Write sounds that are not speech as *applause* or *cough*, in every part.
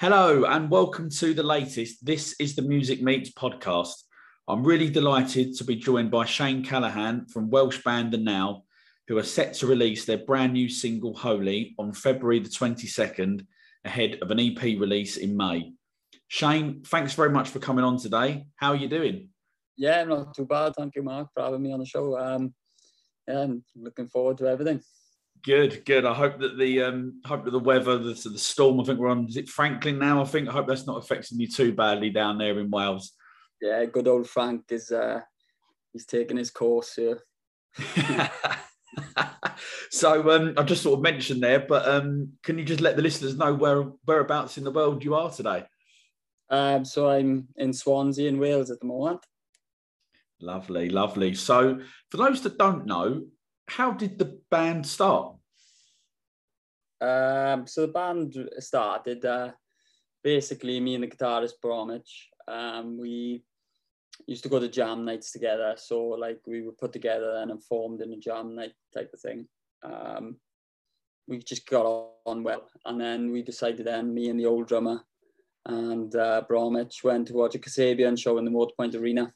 Hello and welcome to the latest. This is the Music Meets podcast. I'm really delighted to be joined by Shane Callahan from Welsh band The Now, who are set to release their brand new single Holy on February the 22nd, ahead of an EP release in May. Shane, thanks very much for coming on today. How are you doing? Yeah, not too bad. Thank you, Mark, for having me on the show. Um, yeah, I'm looking forward to everything. Good, good. I hope that the um, hope that the weather, the, the storm. I think we're on. Is it Franklin now? I think. I hope that's not affecting you too badly down there in Wales. Yeah, good old Frank is. Uh, he's taking his course here. *laughs* so um, I just sort of mentioned there, but um, can you just let the listeners know where whereabouts in the world you are today? Um, so I'm in Swansea in Wales at the moment. Lovely, lovely. So for those that don't know, how did the band start? Um, so the band started uh, basically me and the guitarist Bromwich. Um, we used to go to jam nights together. So like we were put together and formed in a jam night type of thing. Um, we just got on well, and then we decided then me and the old drummer and uh, Bromwich went to watch a Kasabian show in the Motorpoint Arena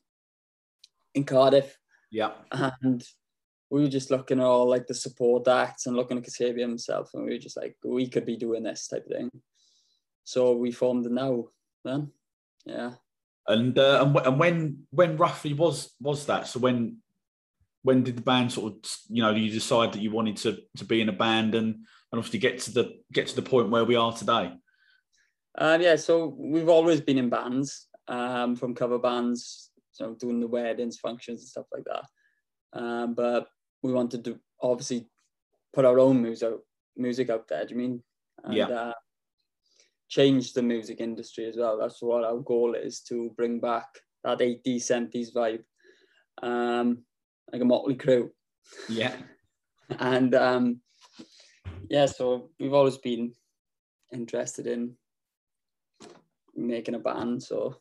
in Cardiff. Yeah, and we were just looking at all like the support acts and looking at Kasabian himself, and we were just like, we could be doing this type of thing. So we formed the now then, yeah. And uh, and, and when when roughly was was that? So when when did the band sort of you know you decide that you wanted to to be in a band and and obviously get to the get to the point where we are today? Um, yeah, so we've always been in bands, um, from cover bands, so doing the weddings, functions, and stuff like that. Um, but we wanted to obviously put our own music music out there. Do you mean? And, yeah. Uh, change the music industry as well. That's what our goal is to bring back that 80s, 70s vibe, um, like a Motley Crue. Yeah. *laughs* and um, yeah, so we've always been interested in making a band. So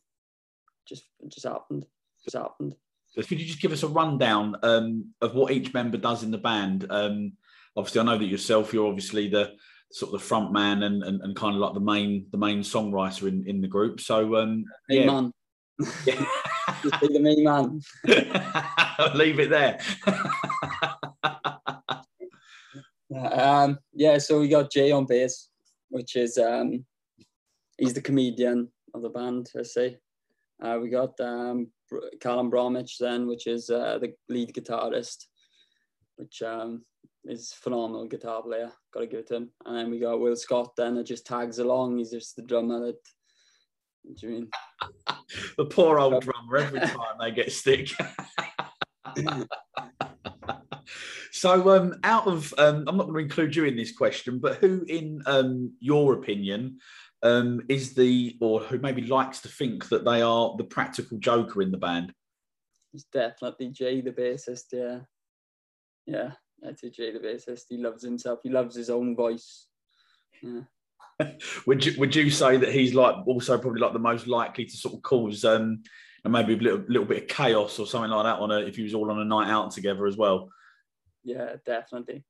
just just happened. Just happened. So could you just give us a rundown um, of what each member does in the band? Um, obviously, I know that yourself, you're obviously the sort of the front man and, and, and kind of like the main the main songwriter in, in the group. So um, yeah. man. Yeah. *laughs* just be the main man. *laughs* Leave it there. *laughs* um, yeah, so we got Jay on bass, which is um, he's the comedian of the band, I say. Uh, we got um, Callum Bromwich then, which is uh, the lead guitarist, which um, is phenomenal guitar player. Got to give it to him. And then we got Will Scott then that just tags along. He's just the drummer that. Do you mean? *laughs* the poor old drummer. Every time they get stick. *laughs* so, um, out of um, I'm not going to include you in this question, but who, in um, your opinion, um, is the or who maybe likes to think that they are the practical joker in the band? He's definitely Jay, the bassist. Yeah, yeah, that's a Jay, the bassist. He loves himself. He loves his own voice. Yeah. *laughs* would you would you say that he's like also probably like the most likely to sort of cause um and maybe a little, little bit of chaos or something like that on a if he was all on a night out together as well? Yeah, definitely.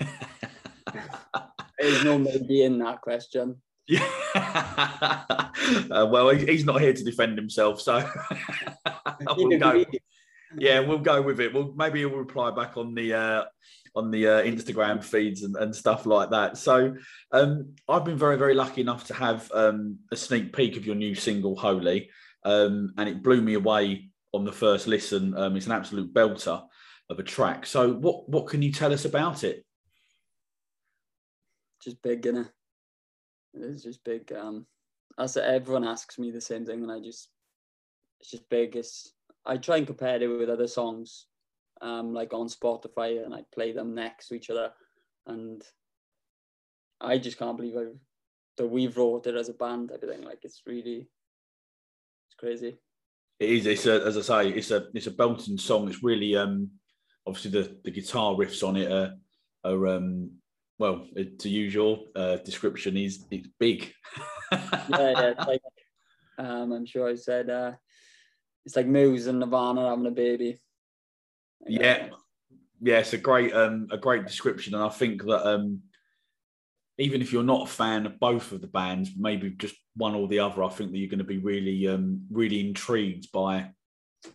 *laughs* There's no maybe in that question. Yeah. *laughs* uh, well, he's not here to defend himself, so *laughs* we'll go. Yeah, we'll go with it. Well, maybe he'll reply back on the uh, on the uh, Instagram feeds and, and stuff like that. So, um, I've been very very lucky enough to have um, a sneak peek of your new single, Holy, um, and it blew me away on the first listen. Um, it's an absolute belter of a track. So, what what can you tell us about it? Just big, innit? It's just big. Um, as everyone asks me the same thing, and I just it's just big. It's I try and compare it with other songs, um, like on Spotify, and I play them next to each other, and I just can't believe I've, that we've wrote it as a band. Everything like it's really, it's crazy. It is. It's a, as I say, it's a it's a belting song. It's really um obviously the the guitar riffs on it are are um well, to use your uh, description, he's it's big. yeah, yeah. It's like, um, I'm sure I said uh, it's like Muse and Nirvana having a baby. Yeah, yeah. It's a great um, a great description, and I think that um, even if you're not a fan of both of the bands, maybe just one or the other, I think that you're going to be really, um, really intrigued by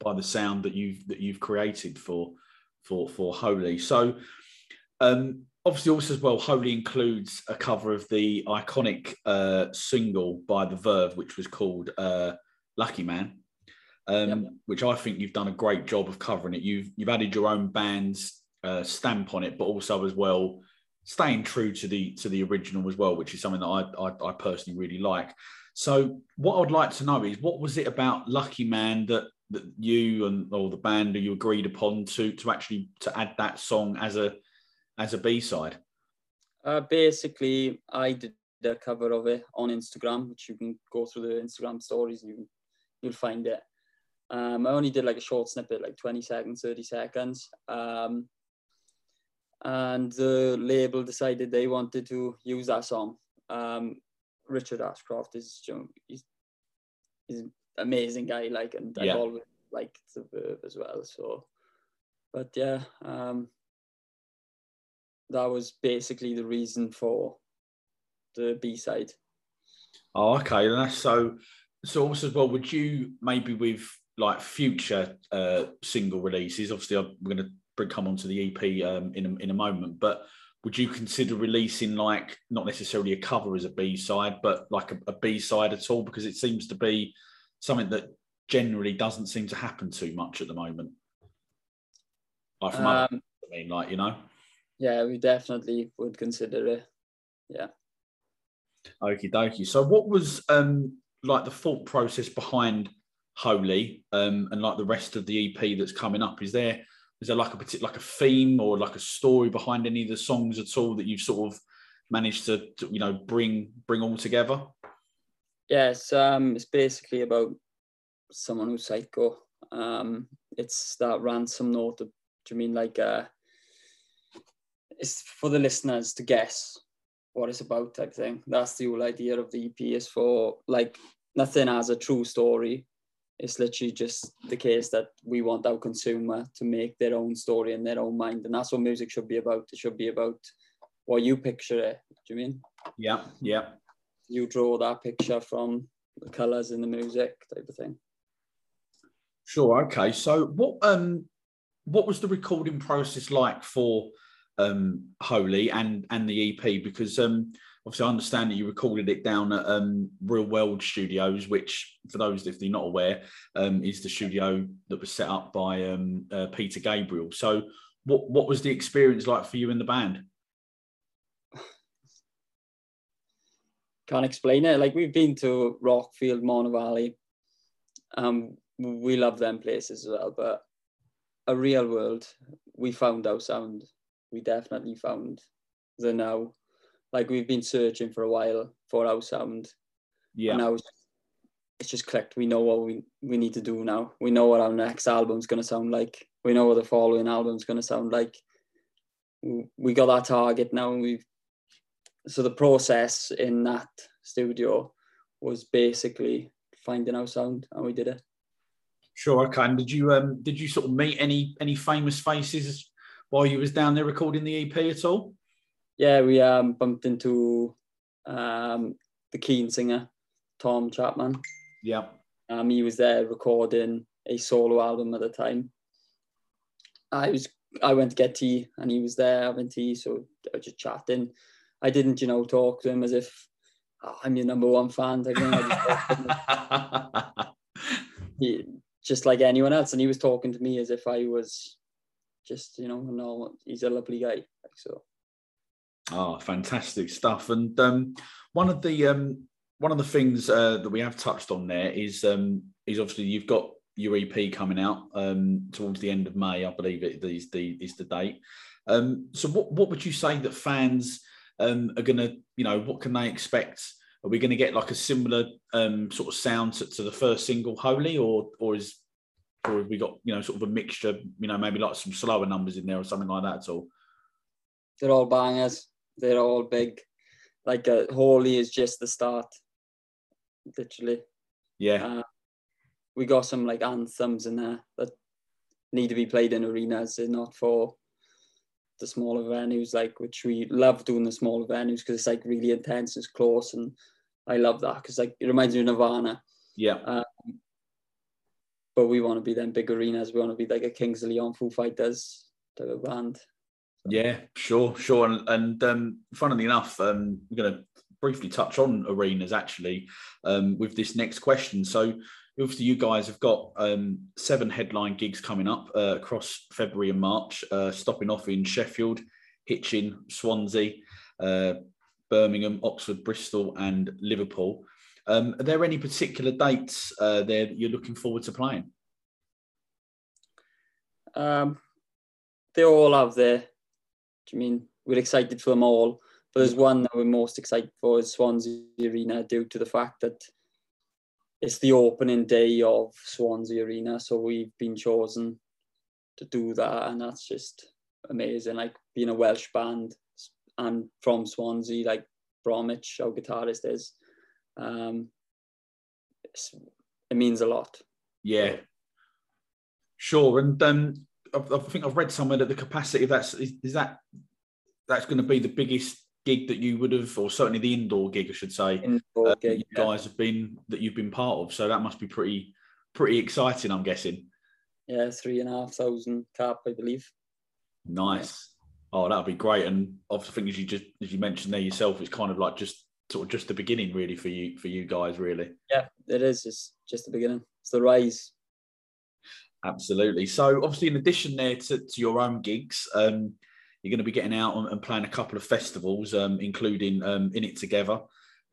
by the sound that you've that you've created for for for Holy. So, um, obviously, also as well, Holy includes a cover of the iconic uh, single by The Verve, which was called uh, "Lucky Man." Um, yep. Which I think you've done a great job of covering it. You've you've added your own band's uh, stamp on it, but also as well staying true to the to the original as well, which is something that I, I, I personally really like. So, what I'd like to know is what was it about Lucky Man that that you and or the band you agreed upon to to actually to add that song as a as a B side? Uh, basically, I did the cover of it on Instagram, which you can go through the Instagram stories and you you'll find it. Um, I only did like a short snippet, like 20 seconds, 30 seconds. Um, and the label decided they wanted to use that song. Um, Richard Ashcroft is he's, he's an amazing guy, like, and yeah. I've always liked the Verve as well. So, but yeah, um, that was basically the reason for the B side. Oh, okay. And that's so. So also as well, would you maybe with like future uh, single releases? Obviously, I'm going to bring come onto the EP um, in a, in a moment. But would you consider releasing like not necessarily a cover as a B side, but like a, a B side at all? Because it seems to be something that generally doesn't seem to happen too much at the moment. Like from um, other, I mean, like you know. Yeah, we definitely would consider it. Yeah. Okie dokie. So, what was um like the thought process behind Holy um and like the rest of the EP that's coming up? Is there is there like a particular like a theme or like a story behind any of the songs at all that you've sort of managed to, to you know bring bring all together? Yes, um, it's basically about someone who's psycho. Um, it's that ransom note. do you mean like uh, it's for the listeners to guess what it's about type thing. That's the whole idea of the EP is for like nothing as a true story. It's literally just the case that we want our consumer to make their own story in their own mind. And that's what music should be about. It should be about what you picture it. Do you mean? Yeah yeah. You draw that picture from the colors in the music type of thing. Sure okay. So what um what was the recording process like for um holy and and the ep because um obviously I understand that you recorded it down at um, Real World Studios, which for those if they're not aware, um, is the studio that was set up by um, uh, Peter Gabriel. So, what what was the experience like for you in the band? Can't explain it. Like we've been to Rockfield, Monnow Valley. Um, we love them places as well, but a real world, we found our sound. We definitely found the now like we've been searching for a while for our sound. Yeah. And now it's, it's just clicked. We know what we, we need to do now. We know what our next album's going to sound like. We know what the following album's going to sound like. We got that target now. We so the process in that studio was basically finding our sound, and we did it. Sure. Okay. And did you um did you sort of meet any any famous faces while you was down there recording the EP at all? yeah, we um, bumped into um, the Keane singer, Tom Chapman. Yeah. Um, he was there recording a solo album at the time. I was I went to get tea and he was there having tea, so I was just chatting. I didn't, you know, talk to him as if oh, I'm your number one fan. I *laughs* he, just like anyone else, and he was talking to me as if I was just, you know, no, he's a lovely guy. So. Oh, fantastic stuff! And um, one of the um, one of the things uh, that we have touched on there is um, is obviously you've got your EP coming out um, towards the end of May, I believe it is the is the date. Um, so, what what would you say that fans um, are going to, you know, what can they expect? Are we going to get like a similar sort of sound to, to the first single, Holy, or or is or have we got you know sort of a mixture, you know, maybe like some slower numbers in there or something like that at all? They're all bangers they're all big. Like uh, Holy is just the start, literally. Yeah. Uh, we got some like anthems in there that need to be played in arenas. They're not for the smaller venues, like which we love doing the smaller venues because it's like really intense, it's close, and I love that because like it reminds me of Nirvana. Yeah. Um, but we want to be them big arenas. We want to be like a Kings of Leon, Foo Fighters type of band. Yeah, sure, sure. And, and um, funnily enough, um, I'm going to briefly touch on arenas actually um, with this next question. So, obviously, you guys have got um, seven headline gigs coming up uh, across February and March, uh, stopping off in Sheffield, Hitchin, Swansea, uh, Birmingham, Oxford, Bristol, and Liverpool. Um, are there any particular dates uh, there that you're looking forward to playing? Um, they all have their. I mean, we're excited for them all, but there's one that we're most excited for is Swansea Arena due to the fact that it's the opening day of Swansea Arena, so we've been chosen to do that, and that's just amazing. Like being a Welsh band and from Swansea, like Bromwich, our guitarist is um, it means a lot. Yeah, sure. And um, I, I, think I've read somewhere that the capacity of that's is, is that that's going to be the biggest gig that you would have, or certainly the indoor gig, I should say, indoor uh, gig, you yeah. guys have been that you've been part of. So that must be pretty pretty exciting, I'm guessing. Yeah, three and a half thousand cap, I believe. Nice. Oh, that'd be great. And obviously, think as you just as you mentioned there yourself, it's kind of like just sort of just the beginning really for you for you guys really. Yeah it is it's just the beginning. It's the rise. Absolutely. So obviously in addition there to, to your own gigs um, you're going to be getting out and, playing a couple of festivals um, including um, in it together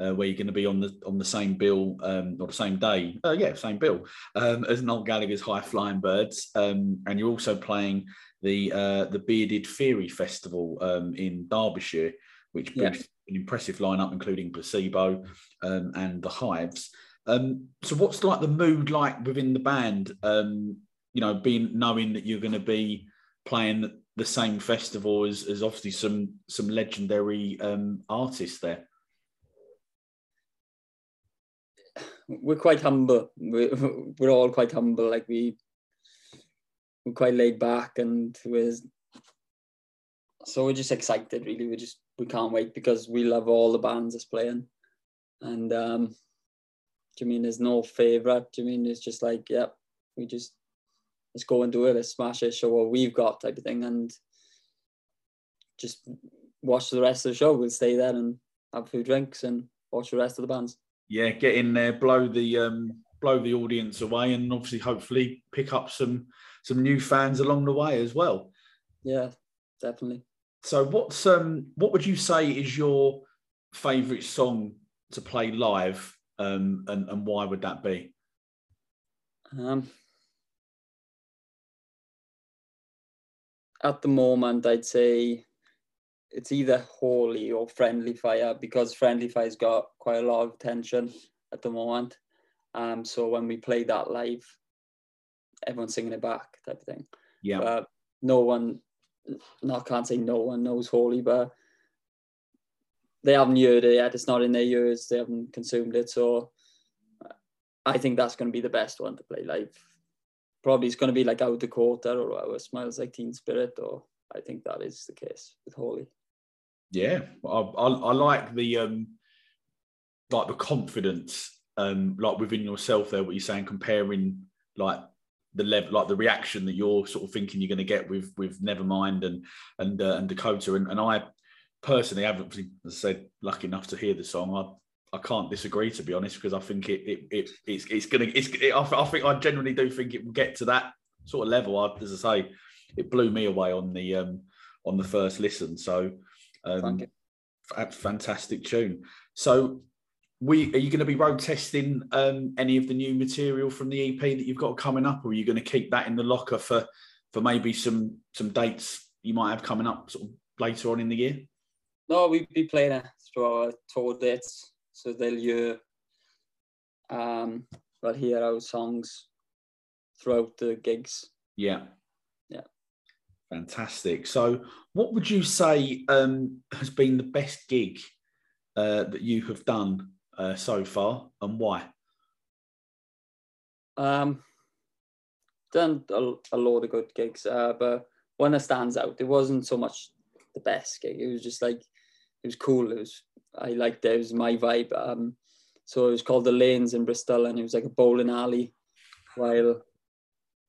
uh, where you're going to be on the on the same bill um, or the same day uh, yeah same bill um, as Noel Gallagher's High Flying Birds um, and you're also playing the uh, the Bearded Theory Festival um, in Derbyshire which yeah an impressive lineup, including Placebo um, and the Hives. Um, so, what's like the mood like within the band? Um, you know, being knowing that you're going to be playing the same festival as, as obviously some some legendary um, artists there. We're quite humble. We're, we're all quite humble. Like we, we're quite laid back, and we're so we're just excited. Really, we're just we can't wait because we love all the bands that's playing. And um, do you mean there's no favourite? Do you mean it's just like, yeah, we just let's go and do it, let's smash it, show what we've got type of thing, and just watch the rest of the show. We'll stay there and have a few drinks and watch the rest of the bands. Yeah, get in there, blow the um, blow the audience away, and obviously, hopefully, pick up some some new fans along the way as well. Yeah, definitely. So what's um what would you say is your favourite song to play live, um, and and why would that be? Um, at the moment, I'd say it's either Holy or Friendly Fire because Friendly Fire's got quite a lot of attention at the moment. Um, so when we play that live, everyone's singing it back type of thing. Yeah. But no one I can't say no one knows Holy, but they haven't heard it yet. It's not in their ears. They haven't consumed it. So I think that's going to be the best one to play live. Probably it's going to be like Out the Quarter or whatever, Smells Like Teen Spirit, or I think that is the case with Holy. Yeah, I, I, I like the um, like the confidence um, like within yourself there. What you're saying, comparing like the level, like the reaction that you're sort of thinking you're going to get with with Nevermind and and uh, and Dakota. And, and I personally haven't, as I said, lucky enough to hear the song. I I can't disagree to be honest because I think it it, it it's it's gonna it's it, I, I think I generally do think it will get to that sort of level. I, as I say, it blew me away on the um on the first listen. So um, fantastic tune. So we are you going to be road testing um, any of the new material from the EP that you've got coming up, or are you going to keep that in the locker for for maybe some some dates you might have coming up sort of later on in the year? No, we'll be playing it through our tour dates, so they'll hear um, well hear our songs throughout the gigs. Yeah. Yeah. Fantastic. So, what would you say um, has been the best gig uh, that you have done uh, so far, and why? Um, done a, a lot of good gigs, uh, but one that stands out. It wasn't so much the best gig. It was just like it was cool. It was I liked it. It was my vibe. Um, so it was called the Lanes in Bristol, and it was like a bowling alley while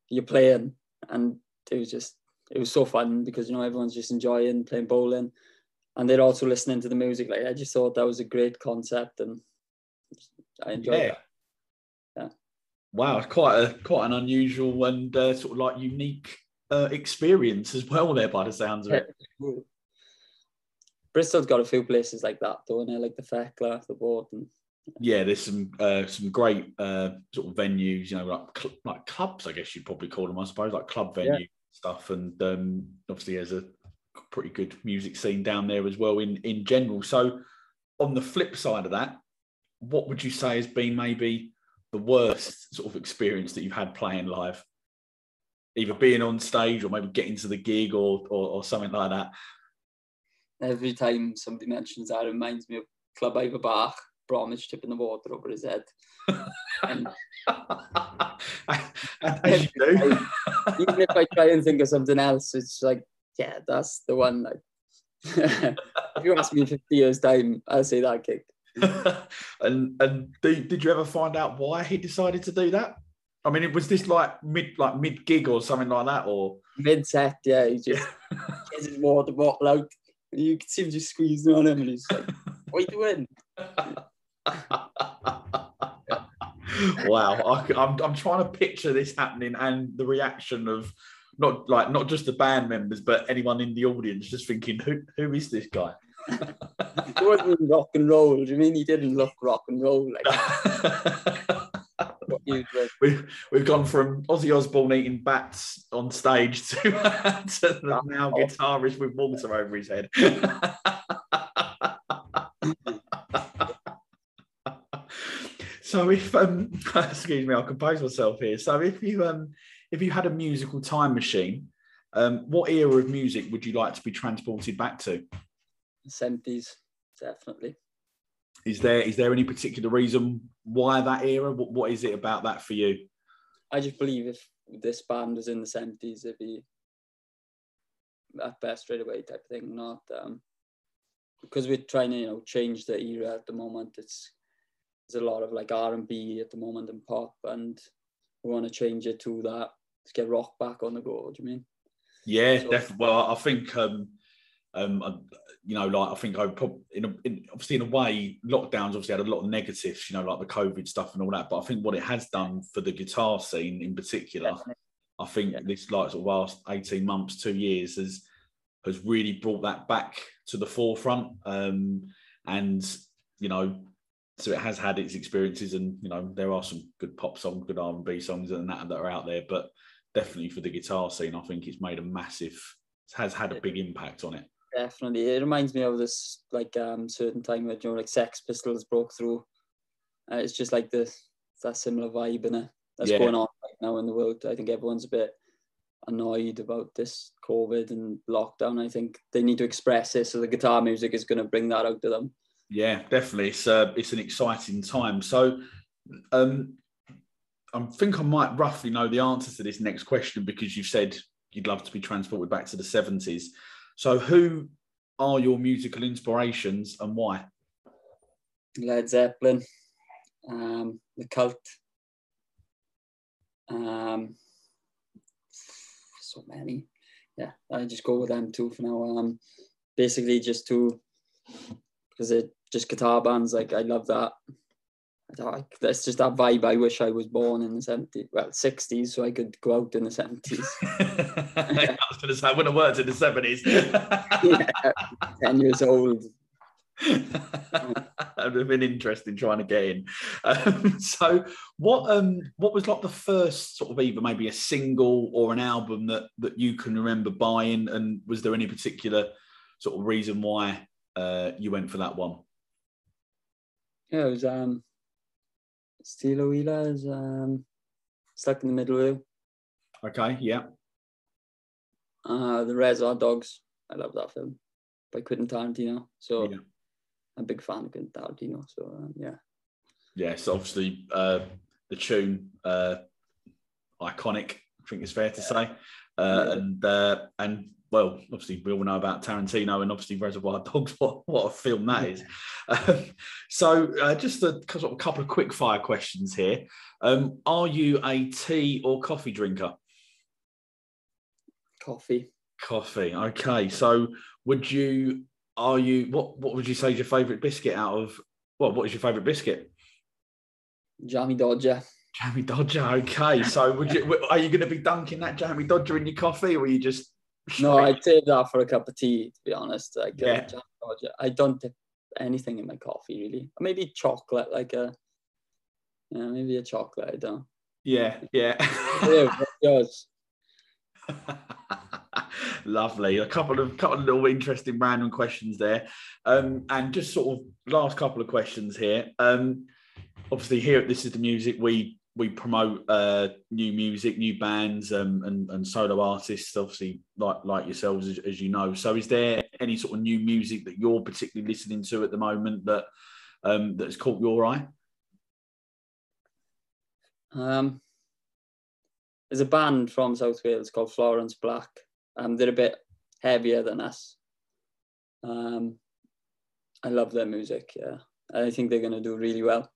you're playing, and it was just it was so fun because you know everyone's just enjoying playing bowling, and they're also listening to the music. Like I just thought that was a great concept, and I enjoyed yeah. Yeah. Wow, quite a quite an unusual and uh, sort of like unique uh, experience as well there by the sounds of it. *laughs* Bristol's got a few places like that, don't it? Like the Thekla, the Borden. Yeah, there's some uh, some great uh, sort of venues, you know, like cl- like clubs, I guess you'd probably call them, I suppose, like club venue yeah. stuff, and um, obviously there's a pretty good music scene down there as well in in general. So, on the flip side of that, what would you say has been maybe the worst sort of experience that you've had playing live? either being on stage or maybe getting to the gig or, or, or something like that. Every time somebody mentions that, it reminds me of Club Ifor Bach, Bromwich tipping the water over his head. and, *laughs* As you do. Even if I try and think of something else, it's like, yeah, that's the one. Like, *laughs* if you ask me in 50 years' time, I'll say that gig. *laughs* and and did, did you ever find out why he decided to do that? I mean, was this like mid like mid gig or something like that, or mid set? Yeah, he just gets his water bottle out. You can see him just squeezing on him, and he's like, "What are you doing?" *laughs* wow, I, I'm I'm trying to picture this happening and the reaction of not like not just the band members, but anyone in the audience just thinking, "Who who is this guy?" It wasn't rock and roll. Do you mean he didn't look rock and roll *laughs* like? *laughs* we've, we've gone from Ozzy Osbourne eating bats on stage to, *laughs* to the now guitarist with water over his head. so if um excuse me, I'll compose myself here. So if you um if you had a musical time machine, um, what era of music would you like to be transported back to? Seventies, definitely. Is there is there any particular reason why that era? What, what is it about that for you? I just believe if this band was in the seventies, it'd be at best straight away type of thing. Not um, because we're trying to you know change the era at the moment. It's there's a lot of like R and B at the moment and pop, and we want to change it to that to get rock back on the go. Do you mean? Yeah, so, definitely. Well, I think um, um, you know, like I think I probably, in, a, in obviously in a way, lockdowns obviously had a lot of negatives, you know, like the COVID stuff and all that. But I think what it has done for the guitar scene in particular, Definitely. I think yeah. this like sort of last eighteen months, two years has has really brought that back to the forefront. Um, and you know, so it has had its experiences, and you know, there are some good pop songs, good R and B songs, and that that are out there. But definitely for the guitar scene, I think it's made a massive, has had a big impact on it. Definitely, it reminds me of this like um certain time where you know like Sex Pistols broke through. Uh, it's just like this that similar vibe in it that's yeah. going on right now in the world. I think everyone's a bit annoyed about this COVID and lockdown. I think they need to express it, so the guitar music is going to bring that out to them. Yeah, definitely. It's uh, it's an exciting time. So, um, I think I might roughly know the answer to this next question because you said you'd love to be transported back to the seventies. So, who are your musical inspirations and why? Led Zeppelin, um, The Cult, um, so many. Yeah, I just go with them too for now. Um, basically, just two because it just guitar bands. Like I love that that's just that vibe. I wish I was born in the 70s, well, 60s, so I could go out in the 70s. *laughs* I was to say, I wouldn't have worked in the 70s. *laughs* yeah, 10 years old. *laughs* that would have been interesting trying to get in. Um, so, what um, what was like the first sort of either maybe a single or an album that that you can remember buying, and was there any particular sort of reason why uh, you went for that one? Yeah, it was um, Stealers Wheel is um, stuck in the middle of Okay, yeah. Uh, the are Dogs. I love that film by Quentin Tarantino. So yeah. I'm a big fan of Quentin Tarantino. So um, yeah. Yes, obviously uh, the tune uh, iconic. I think it's fair to say. Uh, and uh, and well, obviously we all know about Tarantino and obviously Reservoir Dogs. *laughs* What what a film that is! Um, so uh, just a, sort of a couple of quick fire questions here. Um, are you a tea or coffee drinker? Coffee. Coffee. Okay. So would you? Are you? What What would you say is your favourite biscuit out of? Well, what is your favourite biscuit? Jammy Dodger. Jammy Dodger. Okay. So would you? *laughs* Are you going to be dunking that Jammy Dodger in your coffee, or are you just? No, *laughs* I'd save that for a cup of tea. To be honest, like uh, yeah. I don't dip anything in my coffee really. Maybe chocolate, like a. Yeah, maybe a chocolate. I don't. Yeah. Yeah. yeah *laughs* Lovely. A couple of couple of little interesting random questions there, um, and just sort of last couple of questions here. Um, obviously, here at This Is the Music, we we promote uh, new music, new bands, um, and and solo artists. Obviously, like like yourselves, as, as, you know. So, is there any sort of new music that you're particularly listening to at the moment that um, caught your eye? Um, there's a band from South Wales called Florence Black. Um, they're a bit heavier than us. Um, I love their music. Yeah, I think they're going to do really well.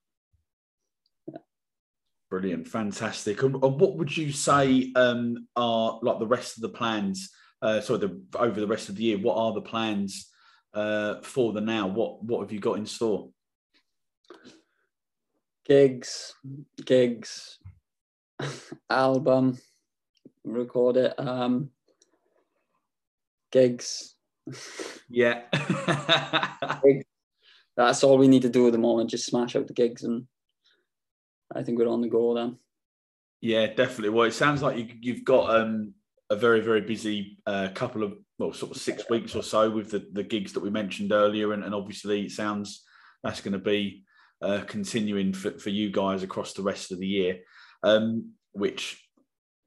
Brilliant, fantastic. And, and, what would you say um, are like the rest of the plans? Uh, sorry, the, over the rest of the year, what are the plans uh, for the now? What what have you got in store? Gigs, gigs, *laughs* album, record it. Um, gigs. Yeah. *laughs* That's all we need to do at the moment. Just smash out the gigs, and I think we're on the go then. Yeah, definitely. Well, it sounds like you, have got um, a very, very busy uh, couple of, well, sort of six weeks or so with the, the gigs that we mentioned earlier. And, and obviously, it sounds that's going to be uh, continuing for, for you guys across the rest of the year, um, which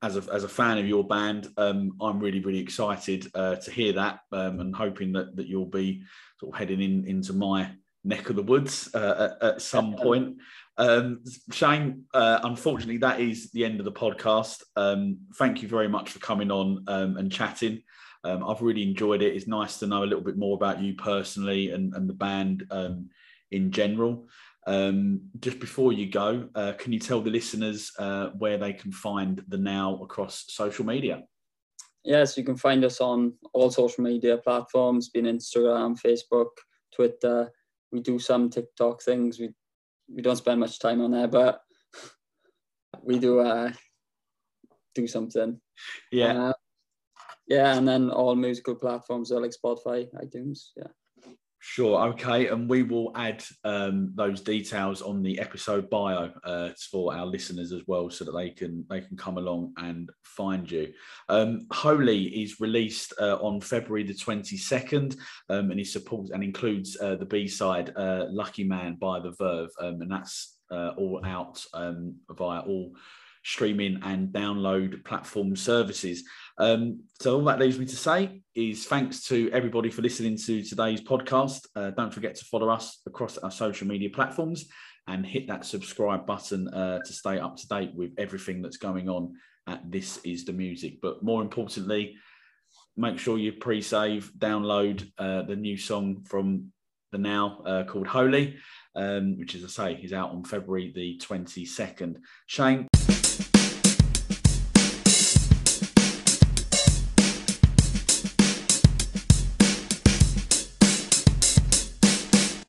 as a, as a fan of your band, um, I'm really, really excited uh, to hear that um, and hoping that, that you'll be sort of heading in into my neck of the woods uh, at, at, some point. Um, Shane, uh, unfortunately, that is the end of the podcast. Um, thank you very much for coming on um, and chatting. Um, I've really enjoyed it. It's nice to know a little bit more about you personally and, and the band in general. Um, just before you go, uh, can you tell the listeners uh, where they can find the Now across social media? Yes, you can find us on all social media platforms, being Instagram, Facebook, Twitter. We do some TikTok things. We we don't spend much time on there, but *laughs* we do uh, do something. Yeah. Uh, yeah, and then all musical platforms are like Spotify, iTunes. Yeah. Sure. Okay. And we will add um, those details on the episode bio uh, for our listeners as well, so that they can they can come along and find you. Um, Holy is released uh, on February the twenty second, um, and he supports and includes uh, the B side uh, "Lucky Man" by the Verve, um, and that's uh, all out um, via all streaming and download platform services. Um, so all that leaves me to say is thanks to everybody for listening to today's podcast. Uh, don't forget to follow us across our social media platforms and hit that subscribe button uh, to stay up to date with everything that's going on at This Is the Music. But more importantly, make sure you pre-save, download uh, the new song from the Now uh, called Holy, um, which, as I say, is out on February the 22nd. Shane,